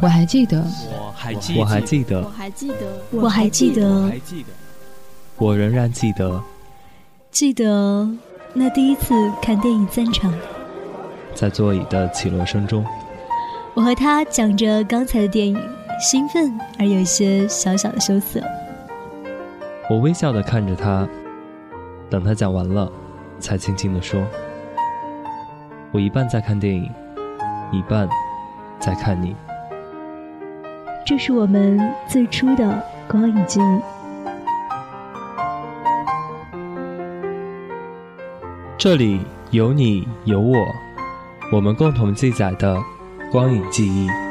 我还记得，我还记，我还记得，我还记得，我还记得，我仍然记得，记得那第一次看电影散场，在座椅的起落声中，我和他讲着刚才的电影，兴奋而有一些小小的羞涩。我微笑的看着他，等他讲完了，才轻轻的说：“我一半在看电影，一半在看你。”这是我们最初的光影记忆。这里有你有我，我们共同记载的光影记忆。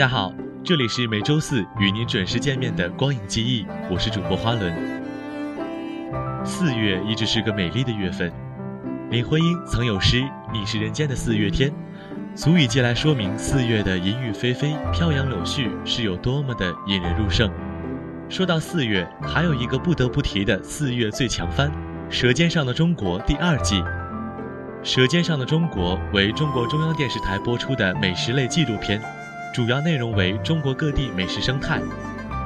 大家好，这里是每周四与您准时见面的光影记忆，我是主播花轮。四月一直是个美丽的月份，林徽因曾有诗：“你是人间的四月天”，足以借来说明四月的银雨霏霏、飘扬柳絮是有多么的引人入胜。说到四月，还有一个不得不提的四月最强番，《舌尖上的中国》第二季。《舌尖上的中国》为中国中央电视台播出的美食类纪录片。主要内容为中国各地美食生态，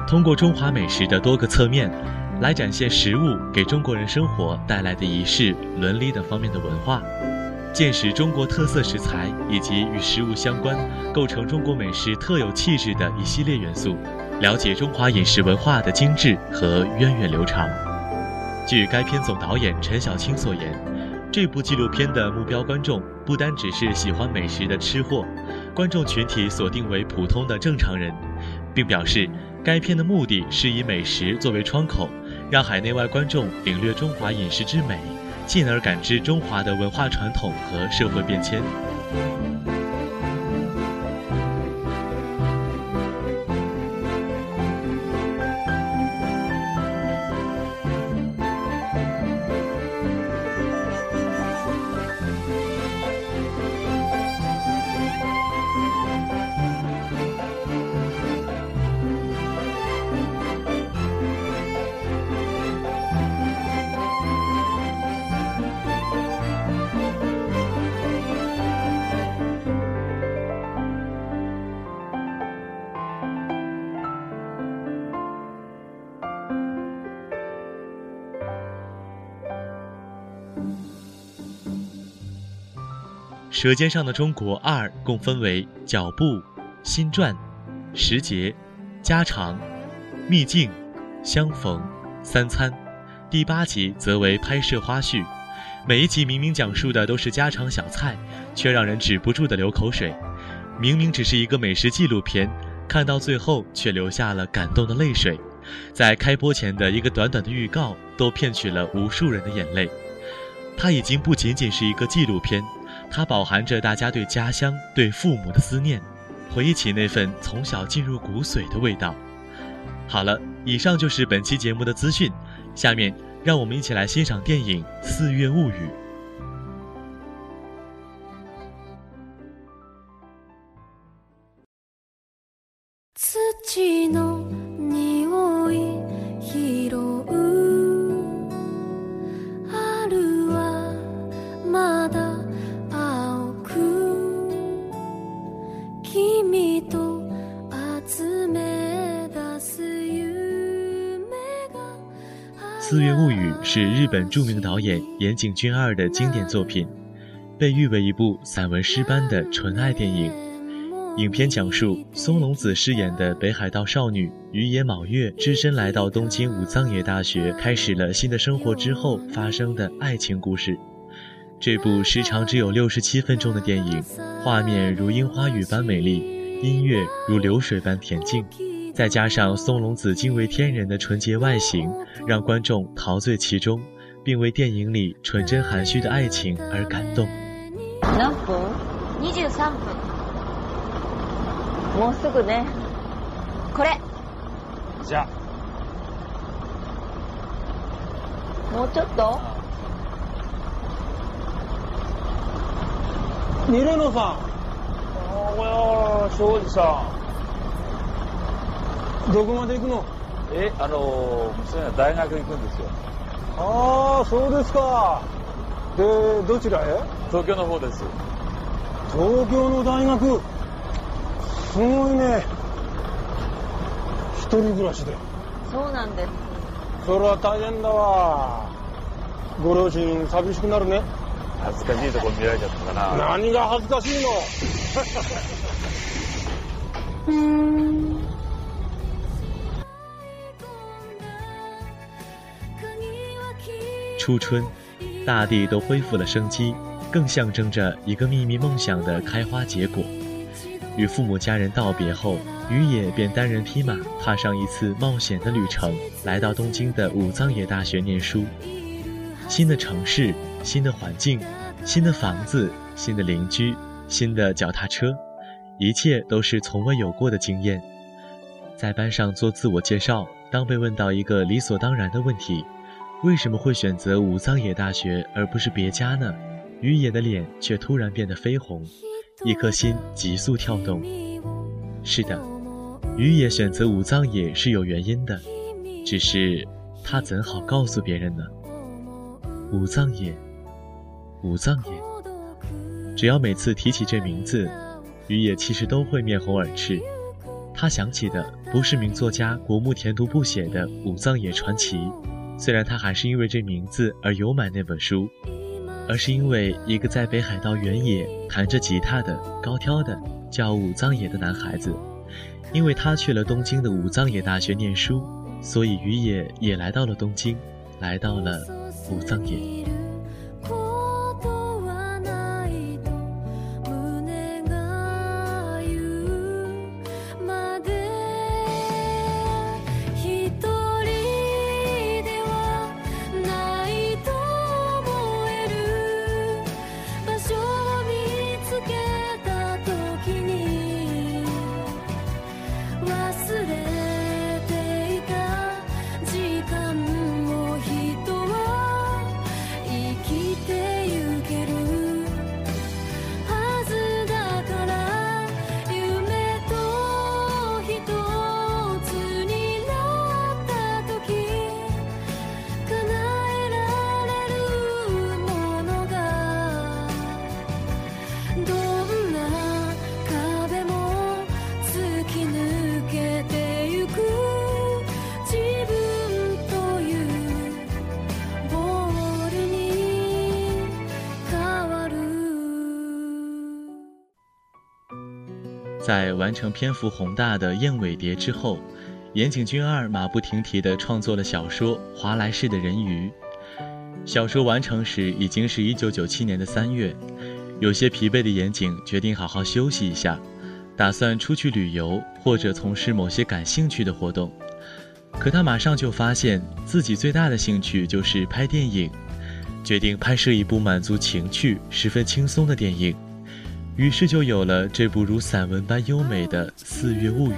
通过中华美食的多个侧面，来展现食物给中国人生活带来的仪式、伦理等方面的文化，见识中国特色食材以及与食物相关、构成中国美食特有气质的一系列元素，了解中华饮食文化的精致和源远流长。据该片总导演陈小青所言，这部纪录片的目标观众不单只是喜欢美食的吃货。观众群体锁定为普通的正常人，并表示，该片的目的是以美食作为窗口，让海内外观众领略中华饮食之美，进而感知中华的文化传统和社会变迁。《舌尖上的中国二》共分为脚步、新传、时节、家常、秘境、相逢、三餐。第八集则为拍摄花絮，每一集明明讲述的都是家常小菜，却让人止不住的流口水。明明只是一个美食纪录片，看到最后却流下了感动的泪水。在开播前的一个短短的预告，都骗取了无数人的眼泪。它已经不仅仅是一个纪录片。它饱含着大家对家乡、对父母的思念，回忆起那份从小进入骨髓的味道。好了，以上就是本期节目的资讯，下面让我们一起来欣赏电影《四月物语》。《四月物语》是日本著名导演岩井俊二的经典作品，被誉为一部散文诗般的纯爱电影。影片讲述松隆子饰演的北海道少女羽野卯月只身来到东京武藏野大学，开始了新的生活之后发生的爱情故事。这部时长只有六十七分钟的电影，画面如樱花雨般美丽，音乐如流水般恬静。再加上松隆子惊为天人的纯洁外形，让观众陶醉其中，并为电影里纯真含蓄的爱情而感动。何分？二十三分。もうすぐね。これ。じゃ。もうちょっと。 ミレノさんああ庄司さん どこまで行くの？えあの娘は大学行くんですよ。ああそうですか。でどちらへ？東京の方です。東京の大学。すごいね。一人暮らしで。そうなんです。それは大変だわ。ご両親寂しくなるね。恥ずかしいとこ見られちゃったかな。何が恥ずかしいの？初春，大地都恢复了生机，更象征着一个秘密梦想的开花结果。与父母家人道别后，于野便单人匹马踏上一次冒险的旅程，来到东京的武藏野大学念书。新的城市，新的环境，新的房子，新的邻居，新的脚踏车，一切都是从未有过的经验。在班上做自我介绍，当被问到一个理所当然的问题。为什么会选择武藏野大学而不是别家呢？于野的脸却突然变得绯红，一颗心急速跳动。是的，于野选择武藏野是有原因的，只是他怎好告诉别人呢？武藏野，武藏野，只要每次提起这名字，于野其实都会面红耳赤。他想起的不是名作家国木田独步写的《武藏野传奇》。虽然他还是因为这名字而有买那本书，而是因为一个在北海道原野弹着吉他的高挑的叫武藏野的男孩子，因为他去了东京的武藏野大学念书，所以于野也来到了东京，来到了武藏野。在完成篇幅宏大的《燕尾蝶》之后，岩井俊二马不停蹄地创作了小说《华莱士的人鱼》。小说完成时已经是一九九七年的三月，有些疲惫的岩井决定好好休息一下，打算出去旅游或者从事某些感兴趣的活动。可他马上就发现自己最大的兴趣就是拍电影，决定拍摄一部满足情趣、十分轻松的电影。于是就有了这部如散文般优美的《四月物语》。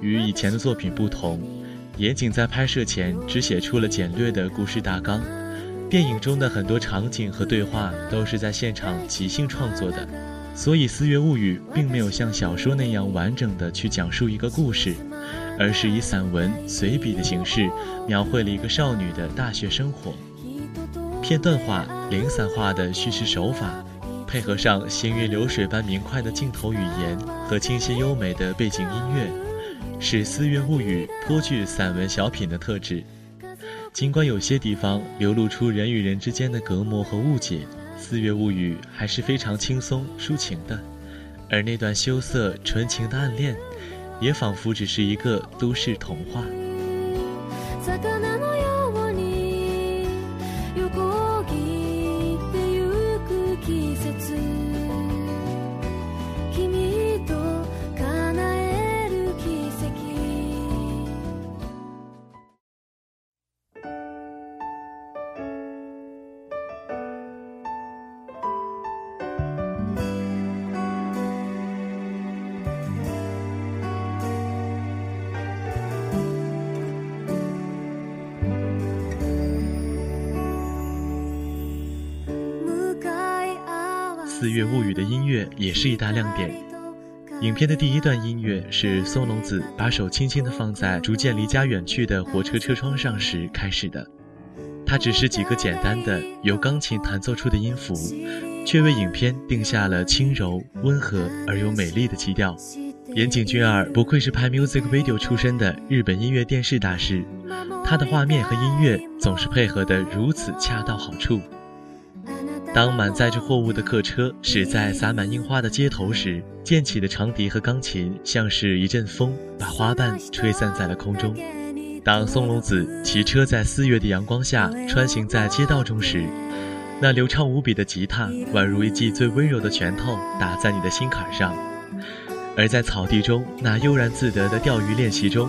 与以前的作品不同，岩井在拍摄前只写出了简略的故事大纲，电影中的很多场景和对话都是在现场即兴创作的，所以《四月物语》并没有像小说那样完整的去讲述一个故事，而是以散文随笔的形式描绘了一个少女的大学生活，片段化、零散化的叙事手法。配合上行云流水般明快的镜头语言和清新优美的背景音乐，使《四月物语》颇具散文小品的特质。尽管有些地方流露出人与人之间的隔膜和误解，《四月物语》还是非常轻松抒情的。而那段羞涩纯情的暗恋，也仿佛只是一个都市童话。四月物语》的音乐也是一大亮点。影片的第一段音乐是松隆子把手轻轻地放在逐渐离家远去的火车车窗上时开始的。它只是几个简单的由钢琴弹奏出的音符，却为影片定下了轻柔、温和而又美丽的基调。岩井俊二不愧是拍 music video 出身的日本音乐电视大师，他的画面和音乐总是配合得如此恰到好处。当满载着货物的客车驶在洒满樱花的街头时，溅起的长笛和钢琴像是一阵风，把花瓣吹散在了空中。当松隆子骑车在四月的阳光下穿行在街道中时，那流畅无比的吉他宛如一记最温柔的拳头打在你的心坎上。而在草地中那悠然自得的钓鱼练习中，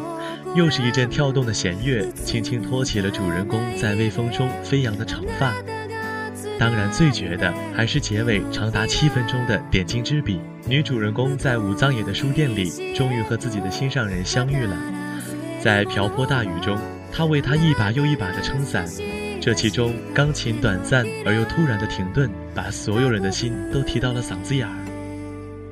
又是一阵跳动的弦乐轻轻托起了主人公在微风中飞扬的长发。当然，最绝的还是结尾长达七分钟的点睛之笔。女主人公在武藏野的书店里，终于和自己的心上人相遇了。在瓢泼大雨中，她为他一把又一把的撑伞。这其中，钢琴短暂而又突然的停顿，把所有人的心都提到了嗓子眼儿。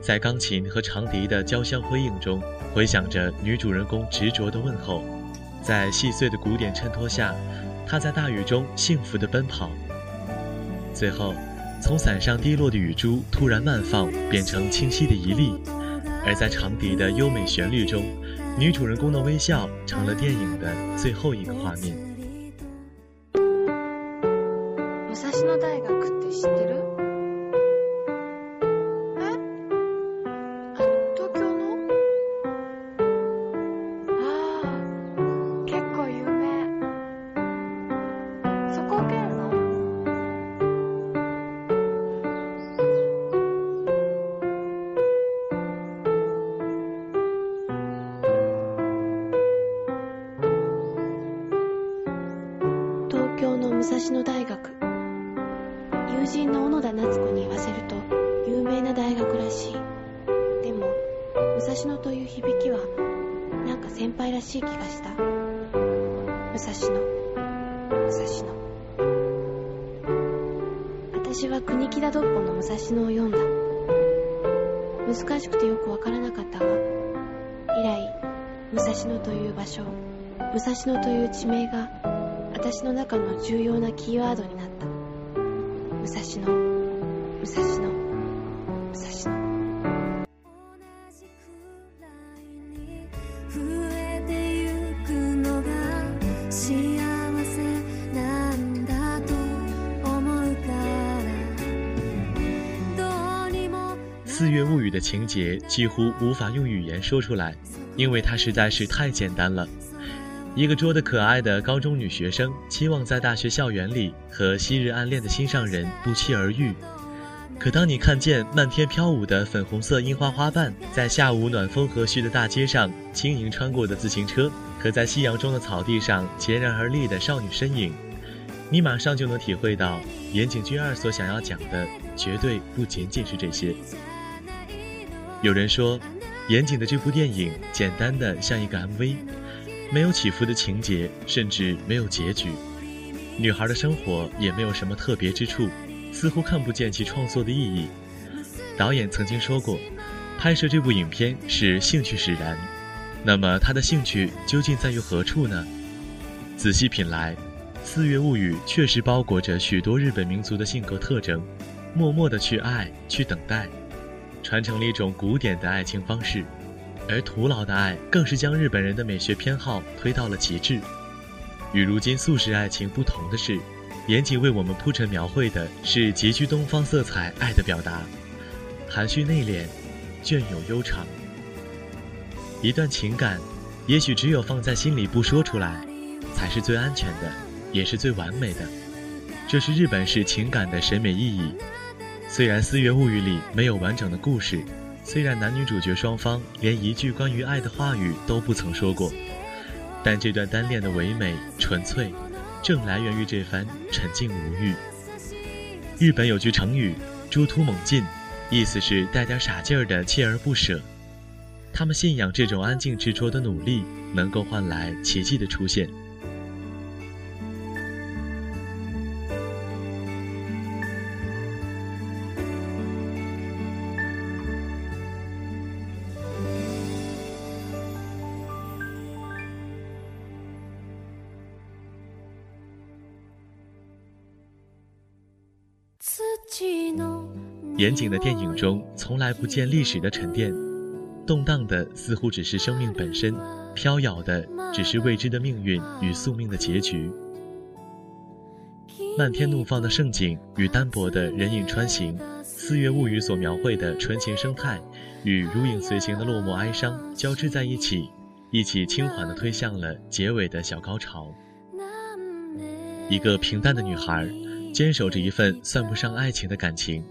在钢琴和长笛的交相辉映中，回响着女主人公执着的问候。在细碎的鼓点衬托下，她在大雨中幸福地奔跑。最后，从伞上滴落的雨珠突然慢放，变成清晰的一粒；而在长笛的优美旋律中，女主人公的微笑成了电影的最后一个画面。国木田独歩の武蔵野を読んだ。難しくてよくわからなかったが以来武蔵野という場所武蔵野という地名が私の中の重要なキーワードになった。武蔵野。武蔵野。情节几乎无法用语言说出来，因为它实在是太简单了。一个捉得可爱的高中女学生，期望在大学校园里和昔日暗恋的心上人不期而遇。可当你看见漫天飘舞的粉红色樱花花瓣，在下午暖风和煦的大街上轻盈穿过的自行车，和在夕阳中的草地上孑然而立的少女身影，你马上就能体会到岩井俊二所想要讲的，绝对不仅仅是这些。有人说，严谨的这部电影简单的像一个 MV，没有起伏的情节，甚至没有结局。女孩的生活也没有什么特别之处，似乎看不见其创作的意义。导演曾经说过，拍摄这部影片是兴趣使然。那么他的兴趣究竟在于何处呢？仔细品来，《四月物语》确实包裹着许多日本民族的性格特征，默默的去爱，去等待。传承了一种古典的爱情方式，而徒劳的爱更是将日本人的美学偏好推到了极致。与如今速食爱情不同的是，严谨为我们铺陈描绘的是极具东方色彩爱的表达，含蓄内敛，隽永悠长。一段情感，也许只有放在心里不说出来，才是最安全的，也是最完美的。这是日本式情感的审美意义。虽然《四月物语》里没有完整的故事，虽然男女主角双方连一句关于爱的话语都不曾说过，但这段单恋的唯美纯粹，正来源于这番沉静无欲。日本有句成语“猪突猛进”，意思是带点傻劲儿的锲而不舍。他们信仰这种安静执着的努力能够换来奇迹的出现。严谨的电影中从来不见历史的沉淀，动荡的似乎只是生命本身，飘摇的只是未知的命运与宿命的结局。漫天怒放的盛景与单薄的人影穿行，《四月物语》所描绘的纯情生态与如影随形的落寞哀伤交织在一起，一起轻缓地推向了结尾的小高潮。一个平淡的女孩，坚守着一份算不上爱情的感情，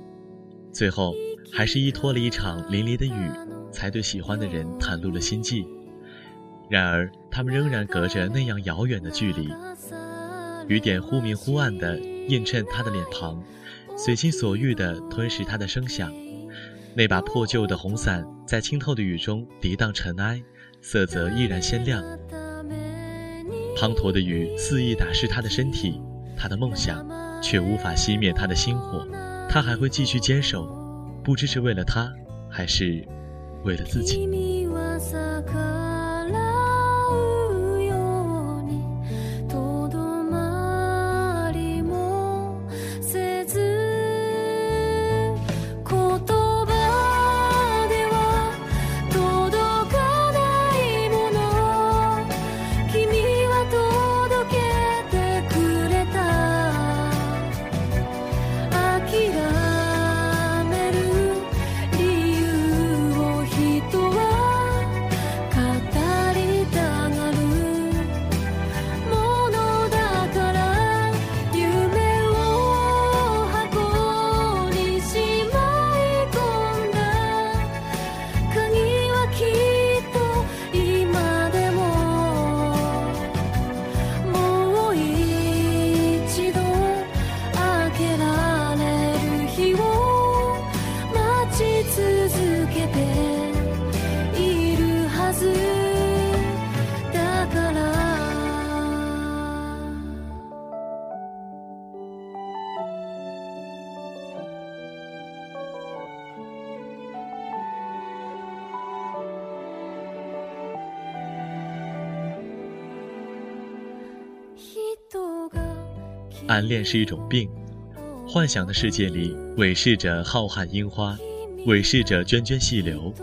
最后还是依托了一场淋漓的雨，才对喜欢的人袒露了心迹。然而，他们仍然隔着那样遥远的距离，雨点忽明忽暗地映衬他的脸庞，随心所欲地吞噬他的声响。那把破旧的红伞在清透的雨中涤荡尘埃，色泽依然鲜亮。滂沱的雨肆意打湿他的身体，他的梦想却无法熄灭他的心火。他还会继续坚守，不知是为了他，还是为了自己。暗恋是一种病，幻想的世界里伪饰着浩瀚樱花，伪饰着涓涓细流。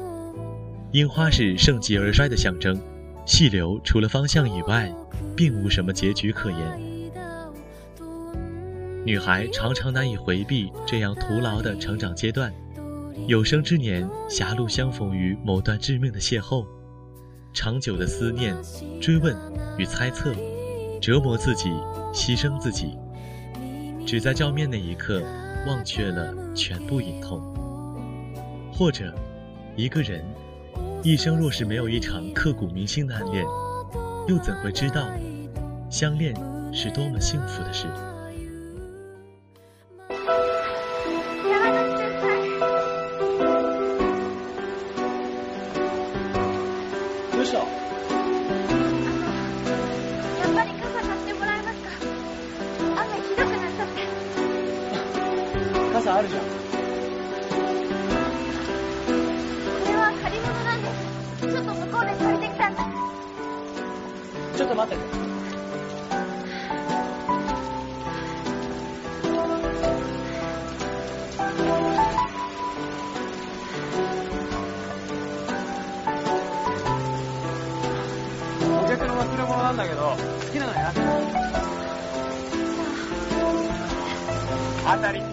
樱花是盛极而衰的象征，细流除了方向以外，并无什么结局可言。女孩常常难以回避这样徒劳的成长阶段，有生之年狭路相逢于某段致命的邂逅，长久的思念、追问与猜测，折磨自己，牺牲自己。只在照面那一刻，忘却了全部隐痛。或者，一个人一生若是没有一场刻骨铭心的暗恋，又怎会知道相恋是多么幸福的事？っと待って。てお客の忘れ物なんだけど好きなのや当たり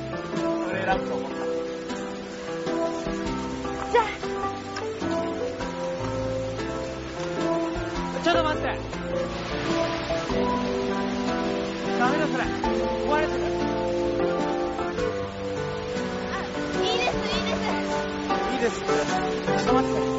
です。ちょっと待って。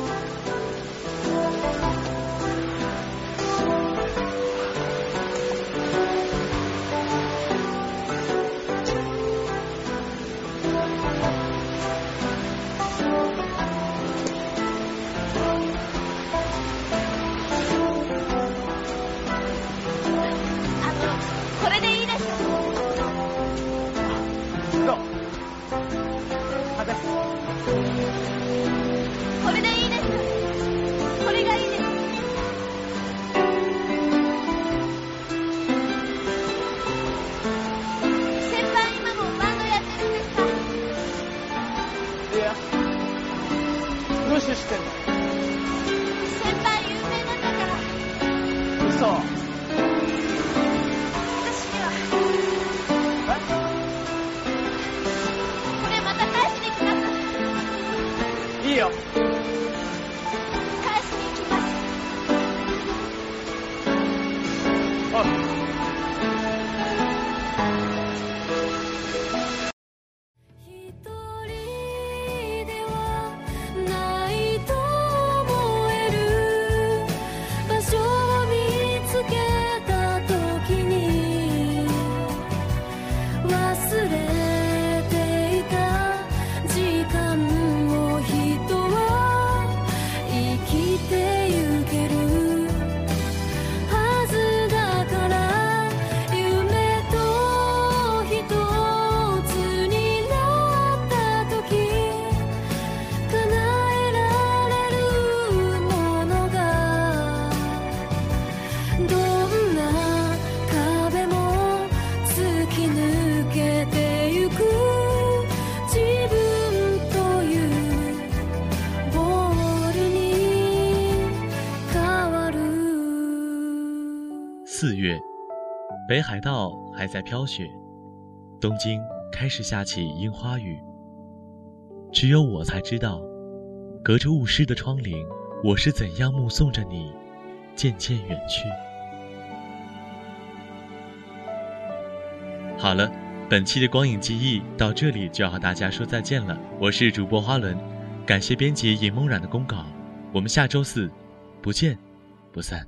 四月北海道还在飘雪，东京开始下起樱花雨。只有我才知道，隔着雾湿的窗棂，我是怎样目送着你渐渐远去。好了，本期的光影记忆到这里就要和大家说再见了。我是主播花轮，感谢编辑尹梦冉的公稿。我们下周四不见不散。